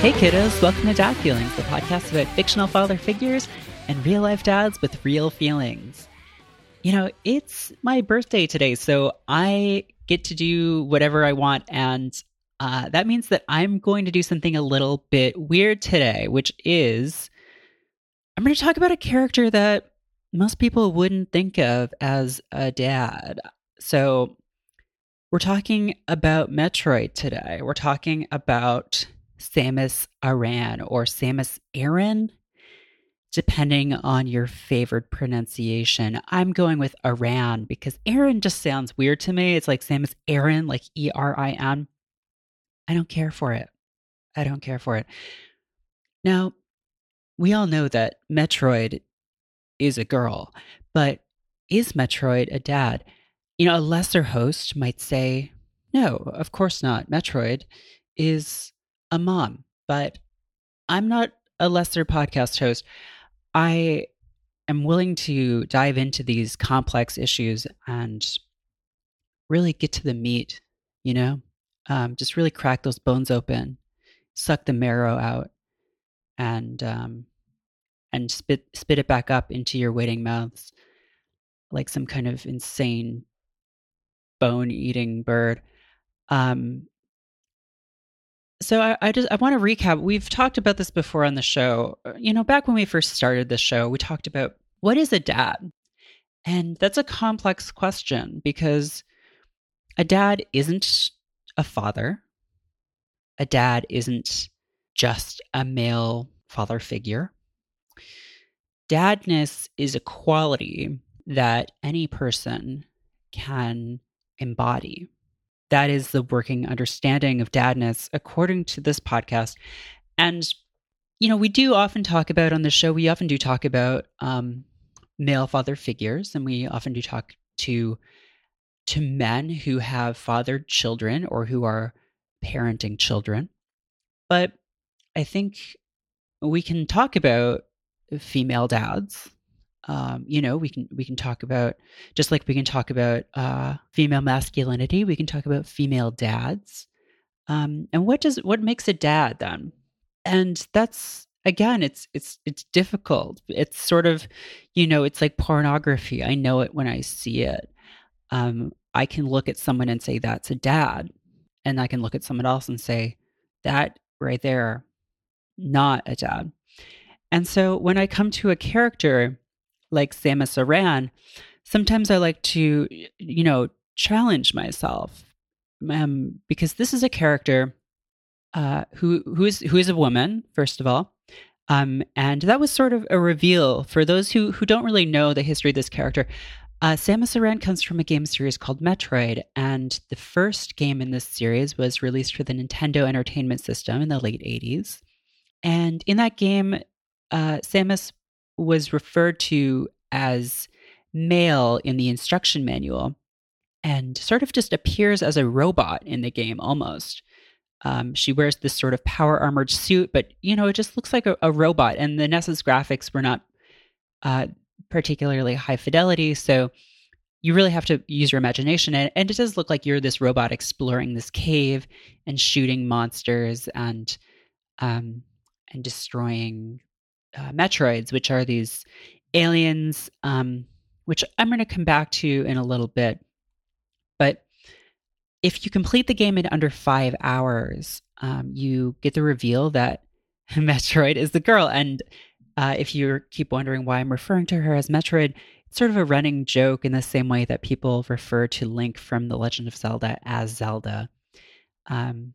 Hey kiddos, welcome to Dad Feelings, the podcast about fictional father figures and real life dads with real feelings. You know, it's my birthday today, so I get to do whatever I want, and uh, that means that I'm going to do something a little bit weird today, which is I'm going to talk about a character that most people wouldn't think of as a dad. So, we're talking about Metroid today. We're talking about Samus Aran or Samus Aran, depending on your favorite pronunciation. I'm going with Aran because Aran just sounds weird to me. It's like Samus Aran, like E R I N. I don't care for it. I don't care for it. Now, we all know that Metroid is a girl, but is Metroid a dad? You know, a lesser host might say, no, of course not. Metroid is a mom, but I'm not a lesser podcast host. I am willing to dive into these complex issues and really get to the meat, you know? Um, just really crack those bones open, suck the marrow out, and um, and spit spit it back up into your waiting mouths like some kind of insane bone eating bird. Um, so I, I, just I want to recap. We've talked about this before on the show. Uh, you know, back when we first started the show, we talked about what is a dad, and that's a complex question because a dad isn't a father. A dad isn't just a male father figure. Dadness is a quality that any person can embody. That is the working understanding of dadness, according to this podcast. And, you know, we do often talk about on the show, we often do talk about um, male father figures, and we often do talk to to men who have fathered children or who are parenting children. But I think we can talk about female dads um, you know we can we can talk about just like we can talk about uh, female masculinity we can talk about female dads. Um, and what does what makes a dad then? And that's again it's it's it's difficult. It's sort of you know it's like pornography. I know it when i see it. Um, i can look at someone and say that's a dad. And i can look at someone else and say that right there not a dad. And so when i come to a character like Samus Aran, sometimes I like to, you know, challenge myself um, because this is a character uh, who who is who is a woman, first of all. Um, and that was sort of a reveal for those who who don't really know the history of this character. Uh, Samus Aran comes from a game series called Metroid, and the first game in this series was released for the Nintendo Entertainment System in the late 80s. And in that game, uh, Samus was referred to as male in the instruction manual and sort of just appears as a robot in the game almost. Um, she wears this sort of power armored suit, but you know, it just looks like a, a robot. And the NES's graphics were not uh, particularly high fidelity, so you really have to use your imagination. And, and, it does look like you're this robot exploring this cave and shooting monsters and um, and destroying uh, Metroids, which are these aliens, um, which I'm going to come back to in a little bit. But if you complete the game in under five hours, um, you get the reveal that Metroid is the girl. And uh, if you keep wondering why I'm referring to her as Metroid, it's sort of a running joke in the same way that people refer to Link from The Legend of Zelda as Zelda. Um,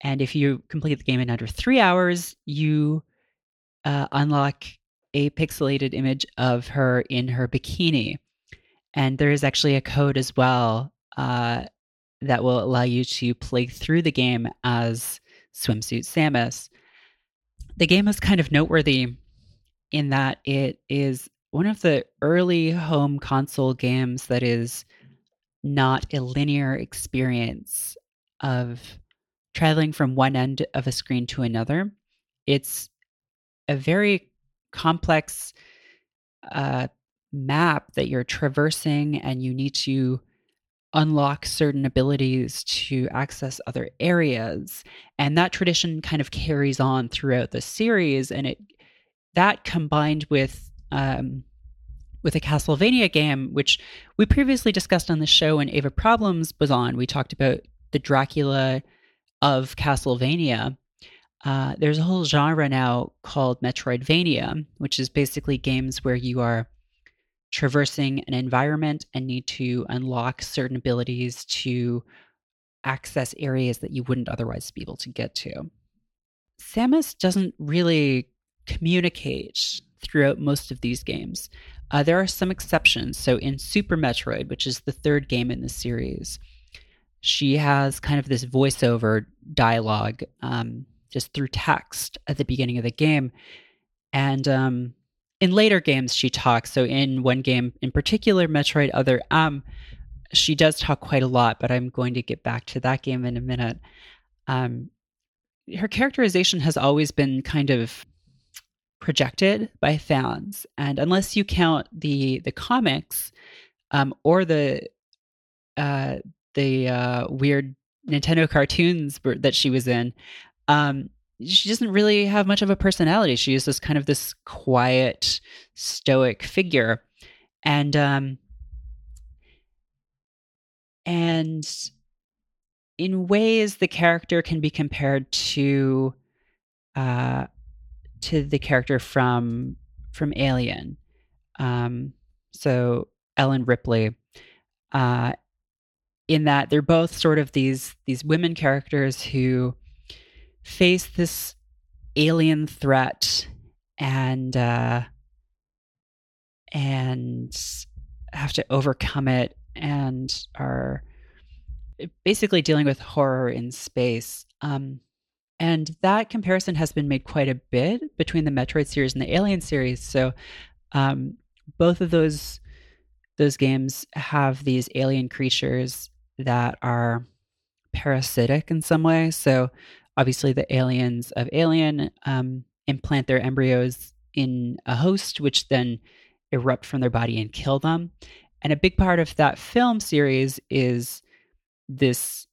and if you complete the game in under three hours, you uh, unlock a pixelated image of her in her bikini. And there is actually a code as well uh, that will allow you to play through the game as Swimsuit Samus. The game is kind of noteworthy in that it is one of the early home console games that is not a linear experience of traveling from one end of a screen to another. It's a very complex uh, map that you're traversing, and you need to unlock certain abilities to access other areas and that tradition kind of carries on throughout the series and it that combined with um, with a Castlevania game, which we previously discussed on the show when Ava Problems was on. We talked about the Dracula of Castlevania. Uh, there's a whole genre now called Metroidvania, which is basically games where you are traversing an environment and need to unlock certain abilities to access areas that you wouldn't otherwise be able to get to. Samus doesn't really communicate throughout most of these games. Uh, there are some exceptions. So in Super Metroid, which is the third game in the series, she has kind of this voiceover dialogue um, just through text at the beginning of the game. And um, in later games, she talks. So in one game in particular, Metroid Other M, she does talk quite a lot, but I'm going to get back to that game in a minute. Um, her characterization has always been kind of projected by fans, and unless you count the the comics um, or the uh, the uh, weird Nintendo cartoons that she was in, um, she doesn't really have much of a personality. She is this kind of this quiet, stoic figure, and um, and in ways the character can be compared to uh, to the character from from Alien. Um, so Ellen Ripley, uh, in that they're both sort of these these women characters who face this alien threat and uh, and have to overcome it and are basically dealing with horror in space. Um, and that comparison has been made quite a bit between the Metroid series and the Alien series. So um, both of those those games have these alien creatures that are parasitic in some way. So obviously, the aliens of Alien um, implant their embryos in a host, which then erupt from their body and kill them. And a big part of that film series is this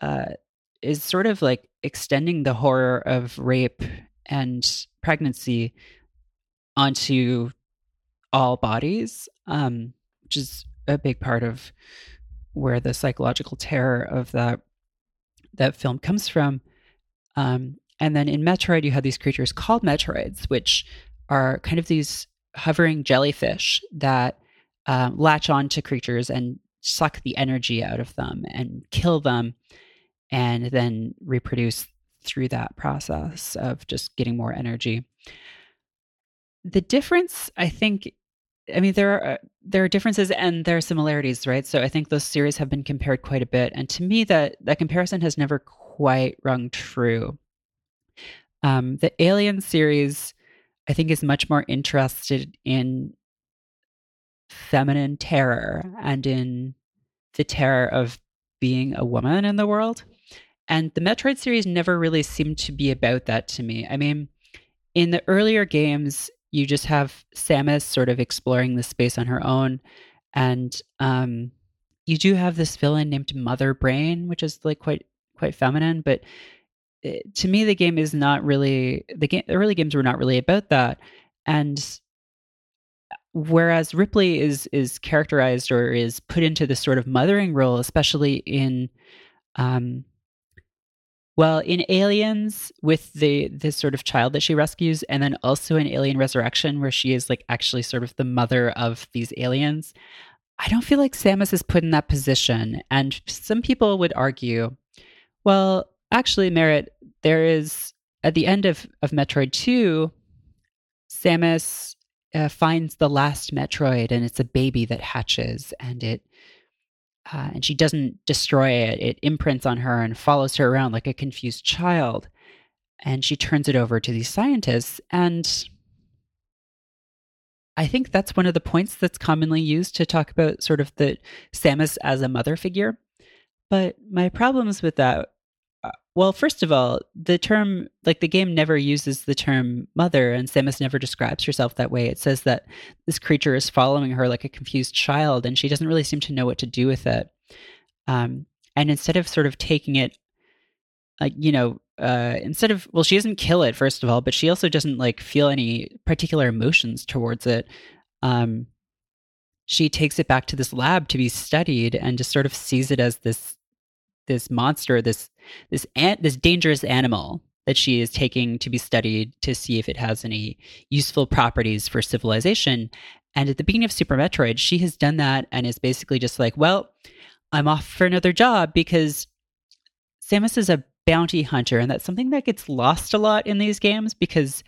uh, is sort of like extending the horror of rape and pregnancy onto all bodies, um, which is a big part of where the psychological terror of that that film comes from. Um, and then in Metroid, you have these creatures called Metroids, which are kind of these hovering jellyfish that uh, latch on to creatures and suck the energy out of them and kill them and then reproduce through that process of just getting more energy. The difference, I think, I mean, there are there are differences and there are similarities, right? So I think those series have been compared quite a bit, and to me, that that comparison has never quite rung true. Um, the Alien series, I think, is much more interested in feminine terror and in the terror of being a woman in the world. And the Metroid series never really seemed to be about that to me. I mean, in the earlier games, you just have Samus sort of exploring the space on her own. And um, you do have this villain named Mother Brain, which is like quite quite feminine. But it, eh, to me, the game is not really the game. The early games were not really about that. And whereas Ripley is is characterized or is put into this sort of mothering role, especially in um, well, in Aliens, with the this sort of child that she rescues, and then also in Alien Resurrection, where she is like actually sort of the mother of these aliens, I don't feel like Samus is put in that position. And some people would argue, well, actually, Merritt, there is at the end of of Metroid Two, Samus uh, finds the last Metroid, and it's a baby that hatches, and it uh, and she doesn't destroy it. It imprints on her and follows her around like a confused child. And she turns it over to these scientists. And I think that's one of the points that's commonly used to talk about sort of the Samus as a mother figure. But my problems with that well, first of all, the term, like the game never uses the term mother, and Samus never describes herself that way. It says that this creature is following her like a confused child, and she doesn't really seem to know what to do with it. Um, and instead of sort of taking it, like, you know, uh, instead of, well, she doesn't kill it, first of all, but she also doesn't like feel any particular emotions towards it. Um, she takes it back to this lab to be studied and just sort of sees it as this this monster, this this ant, this dangerous animal that she is taking to be studied to see if it has any useful properties for civilization. And at the beginning of Super Metroid, she has done that and is basically just like, well, I'm off for another job because Samus is a bounty hunter, and that's something that gets lost a lot in these games because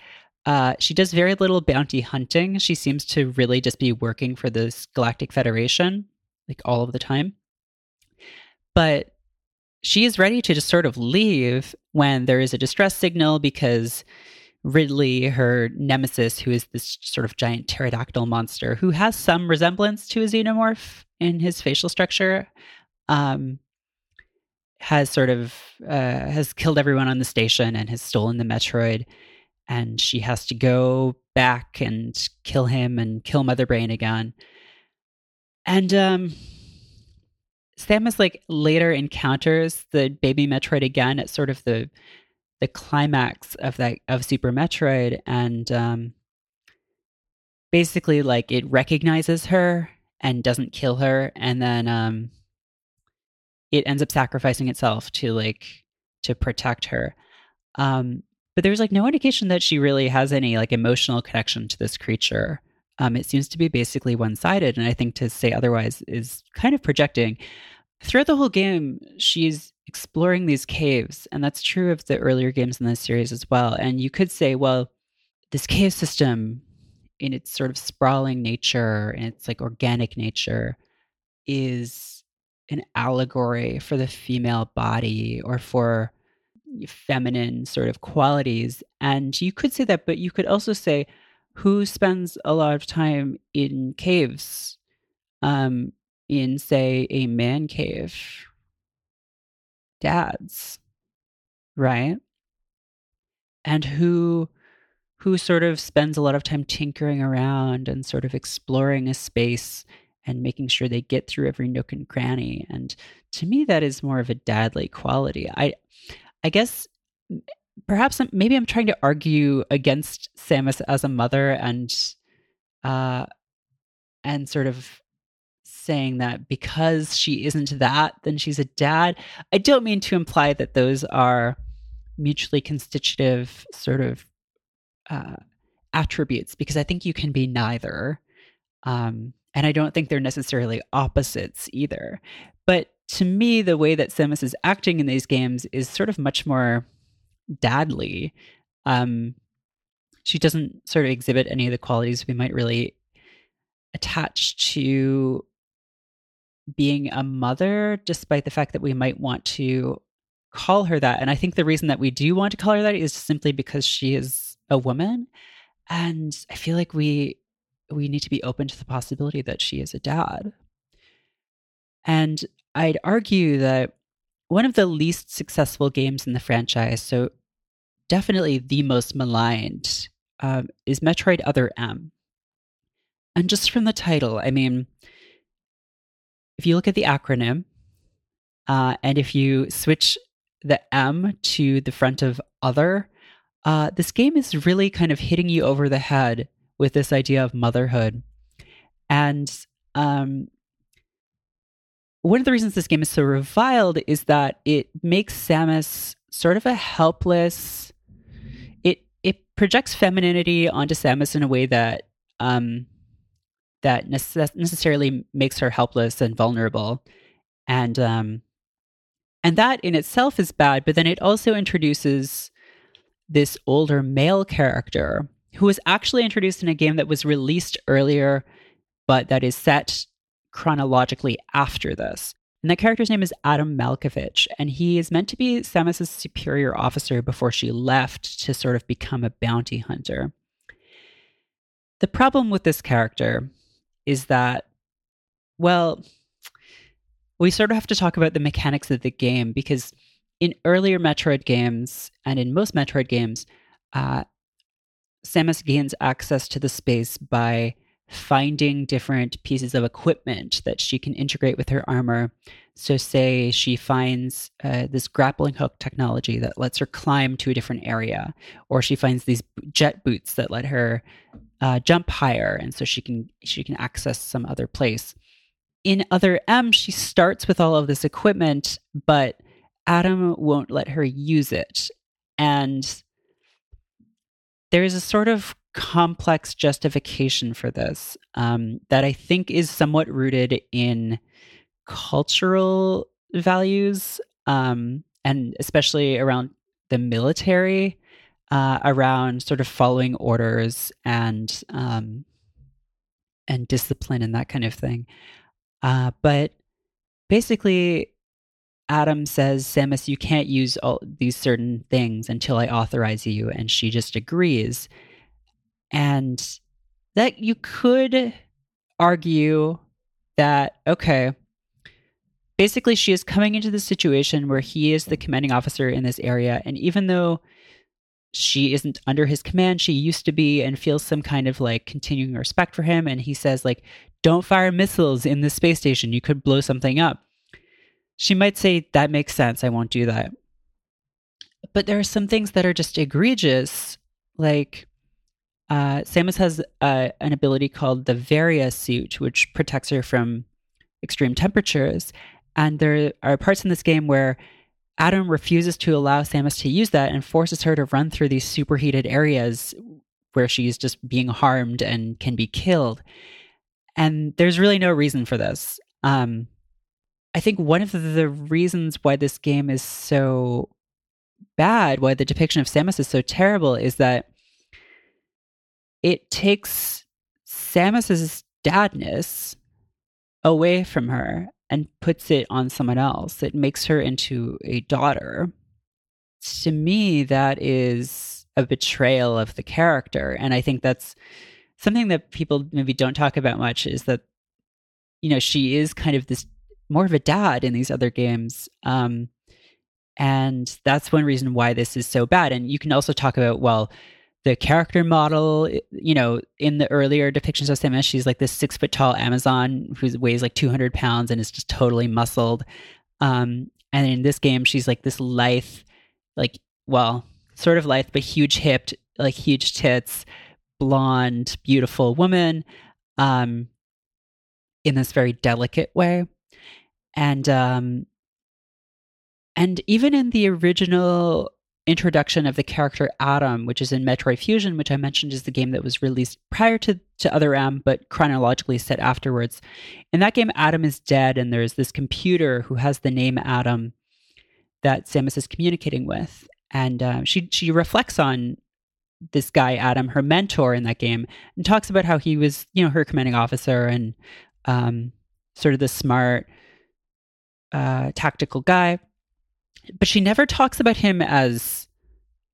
uh, she does very little bounty hunting. She seems to really just be working for this Galactic Federation, like all of the time. But she is ready to just sort of leave when there is a distress signal because Ridley, her nemesis, who is this sort of giant pterodactyl monster who has some resemblance to a xenomorph in his facial structure, um, has sort of uh, has killed everyone on the station and has stolen the Metroid, and she has to go back and kill him and kill Mother Brain again. And um, Samus like later encounters the baby Metroid again at sort of the the climax of that of Super Metroid and um basically like it recognizes her and doesn't kill her and then um it ends up sacrificing itself to like to protect her. Um but there's like no indication that she really has any like emotional connection to this creature. Um, it seems to be basically one sided. And I think to say otherwise is kind of projecting. Throughout the whole game, she's exploring these caves. And that's true of the earlier games in this series as well. And you could say, well, this cave system, in its sort of sprawling nature and its like organic nature, is an allegory for the female body or for feminine sort of qualities. And you could say that, but you could also say, who spends a lot of time in caves um, in say a man cave? Dads right? And who who sort of spends a lot of time tinkering around and sort of exploring a space and making sure they get through every nook and cranny. And to me that is more of a dadly quality. I i guess perhaps maybe I'm trying to argue against Samus as a mother and uh and sort of saying that because she isn't that, then she's a dad. I don't mean to imply that those are mutually constitutive sort of uh, attributes, because I think you can be neither. Um, and I don't think they're necessarily opposites either. But to me, the way that Samus is acting in these games is sort of much more dadly. Um, she doesn't sort of exhibit any of the qualities we might really attach to being a mother, despite the fact that we might want to call her that. And I think the reason that we do want to call her that is simply because she is a woman. And I feel like we we need to be open to the possibility that she is a dad. And I'd argue that one of the least successful games in the franchise, so definitely the most maligned, um, is Metroid Other M. And just from the title, I mean, if you look at the acronym, uh, and if you switch the M to the front of other, uh, this game is really kind of hitting you over the head with this idea of motherhood. And um, one of the reasons this game is so reviled is that it makes Samus sort of a helpless. It it projects femininity onto Samus in a way that um, that necess- necessarily makes her helpless and vulnerable, and um, and that in itself is bad. But then it also introduces this older male character who was actually introduced in a game that was released earlier, but that is set chronologically after this. And that character's name is Adam Malkovich, and he is meant to be Samus's superior officer before she left to sort of become a bounty hunter. The problem with this character is that, well, we sort of have to talk about the mechanics of the game because in earlier Metroid games and in most Metroid games, uh, Samus gains access to the space by finding different pieces of equipment that she can integrate with her armor. So, say she finds uh, this grappling hook technology that lets her climb to a different area, or she finds these jet boots that let her uh, jump higher, and so she can she can access some other place. In Other M, she starts with all of this equipment, but Adam won't let her use it, and there is a sort of complex justification for this um, that I think is somewhat rooted in cultural values, um, and especially around the military, uh, around sort of following orders and um, and discipline and that kind of thing. Uh, but basically, Adam says, Samus, you can't use all these certain things until I authorize you. And she just agrees. And that you could argue that, okay, basically she is coming into the situation where he is the commanding officer in this area. And even though she isn't under his command, she used to be, and feels some kind of like continuing respect for him. And he says, like, don't fire missiles in the space station. You could blow something up. She might say, that makes sense. I won't do that. But there are some things that are just egregious, like uh, Samus has uh, an ability called the Varia suit, which protects her from extreme temperatures. And there are parts in this game where Adam refuses to allow Samus to use that and forces her to run through these superheated areas where she's just being harmed and can be killed. And there's really no reason for this. Um, I think one of the reasons why this game is so bad, why the depiction of Samus is so terrible, is that it takes Samus's dadness away from her and puts it on someone else. It makes her into a daughter. To me, that is a betrayal of the character. And I think that's something that people maybe don't talk about much is that, you know, she is kind of this more of a dad in these other games. Um, and that's one reason why this is so bad. And you can also talk about, well, the character model, you know, in the earlier depictions of Samus, she's like this six foot tall Amazon who weighs like 200 pounds and is just totally muscled. Um, and in this game, she's like this lithe, like, well, sort of lithe, but huge hipped, like huge tits, blonde, beautiful woman um, in this very delicate way. And, um, and even in the original introduction of the character Adam, which is in Metroid Fusion, which I mentioned is the game that was released prior to, to Other M, but chronologically set afterwards. In that game, Adam is dead, and there's this computer who has the name Adam that Samus is communicating with. And uh, she she reflects on this guy Adam, her mentor in that game, and talks about how he was, you know, her commanding officer and um, sort of the smart, uh, tactical guy but she never talks about him as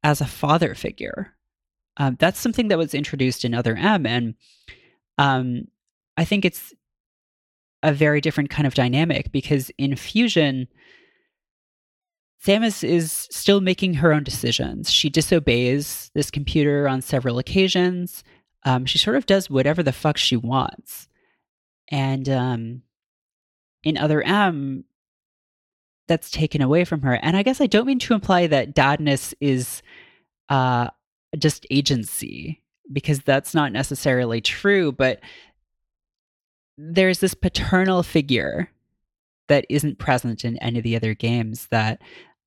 as a father figure. Um, that's something that was introduced in Other M, and um, I think it's a very different kind of dynamic because in Fusion, Samus is still making her own decisions. She disobeys this computer on several occasions. Um, she sort of does whatever the fuck she wants. And um, in Other M, that's taken away from her. And I guess I don't mean to imply that dadness is uh, just agency, because that's not necessarily true, but there's this paternal figure that isn't present in any of the other games that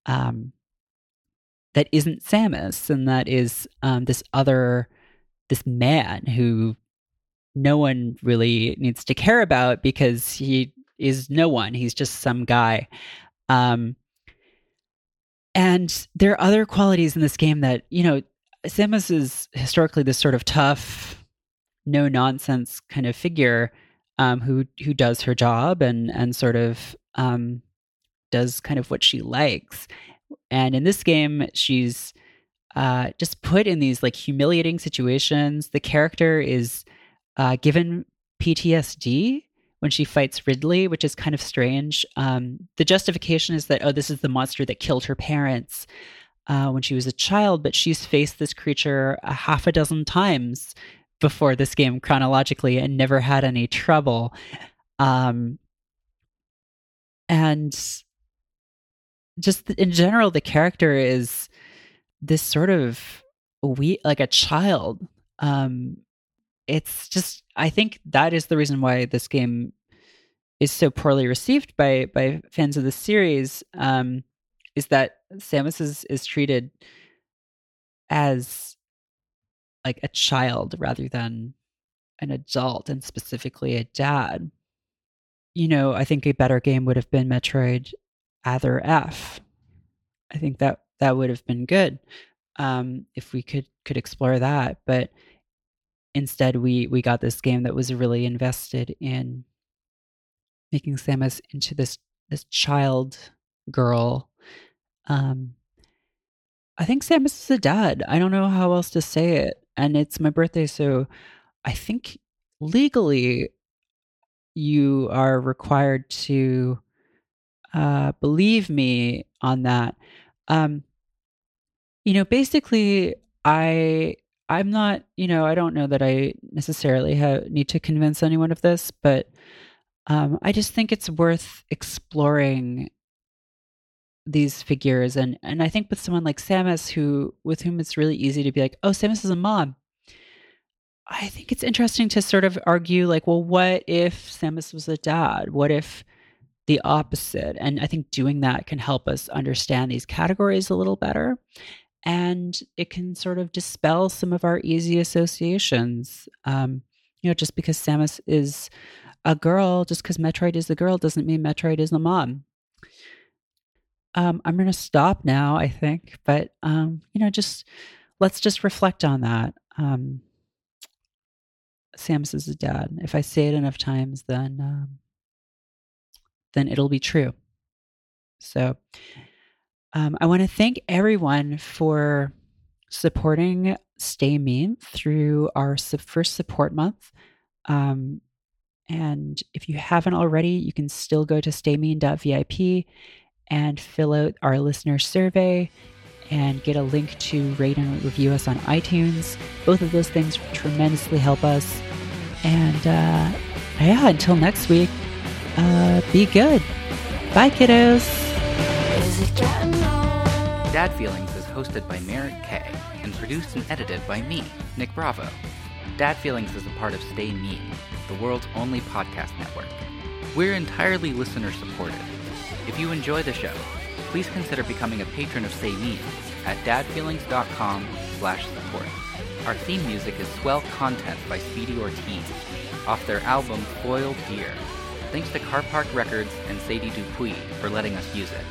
um, that isn't Samus, and that is um, this other this man who no one really needs to care about because he is no one. He's just some guy. Um, and there are other qualities in this game that, you know, Samus is historically this sort of tough, no nonsense kind of figure um, who who does her job and and sort of um, does kind of what she likes. And in this game, she's uh, just put in these like humiliating situations. The character is uh, given PTSD when she fights Ridley, which is kind of strange. Um, the justification is that, oh, this is the monster that killed her parents uh, when she was a child, but she's faced this creature a half a dozen times before this game chronologically and never had any trouble. Um, and just in general, the character is this sort of we like a child. Um, it's just I think that is the reason why this game is so poorly received by by fans of the series. Um, is that Samus is is treated as like a child rather than an adult and specifically a dad. You know, I think a better game would have been Metroid Other F. I think that that would have been good um, if we could could explore that. But instead, we we got this game that was really invested in making Samus into this this child girl. Um, I think Samus is a dad. I don't know how else to say it, and it's my birthday, so I think legally you are required to uh, believe me on that. Um, you know, basically, I I'm not, you know, I don't know that I necessarily need to convince anyone of this, but um, I just think it's worth exploring these figures, and and I think with someone like Samus, who with whom it's really easy to be like, oh, Samus is a mom. I think it's interesting to sort of argue, like, well, what if Samus was a dad? What if the opposite? And I think doing that can help us understand these categories a little better and it can sort of dispel some of our easy associations. Um, you know, just because Samus is a girl, just because Metroid is a girl, doesn't mean Metroid is a mom. Um, I'm going to stop now, I think, but um, you know, just let's just reflect on that. Um, Samus is a dad. If I say it enough times, then um, then it'll be true. So, um, I want to thank everyone for supporting Stay Mean through our first support month. Um, and if you haven't already, you can still go to staymean.vip and fill out our listener survey and get a link to rate and review us on iTunes. Both of those things tremendously help us. And uh, yeah, until next week, uh, be good. Bye, kiddos. Dad Feelings is hosted by Merritt K and produced and edited by me, Nick Bravo. Dad Feelings is a part of Stay Mean, the world's only podcast network. We're entirely listener supported. If you enjoy the show, please consider becoming a patron of Stay Mean at dadfeelings.com slash support. Our theme music is Swell Content by Speedy Ortiz, off their album Foil Deer. Thanks to Car Park Records and Sadie Dupuis for letting us use it.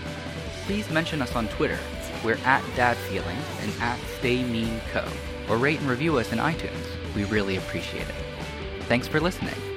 Please mention us on Twitter we're at Dad Feelings and at Stay Mean Co. Or rate and review us in iTunes. We really appreciate it. Thanks for listening.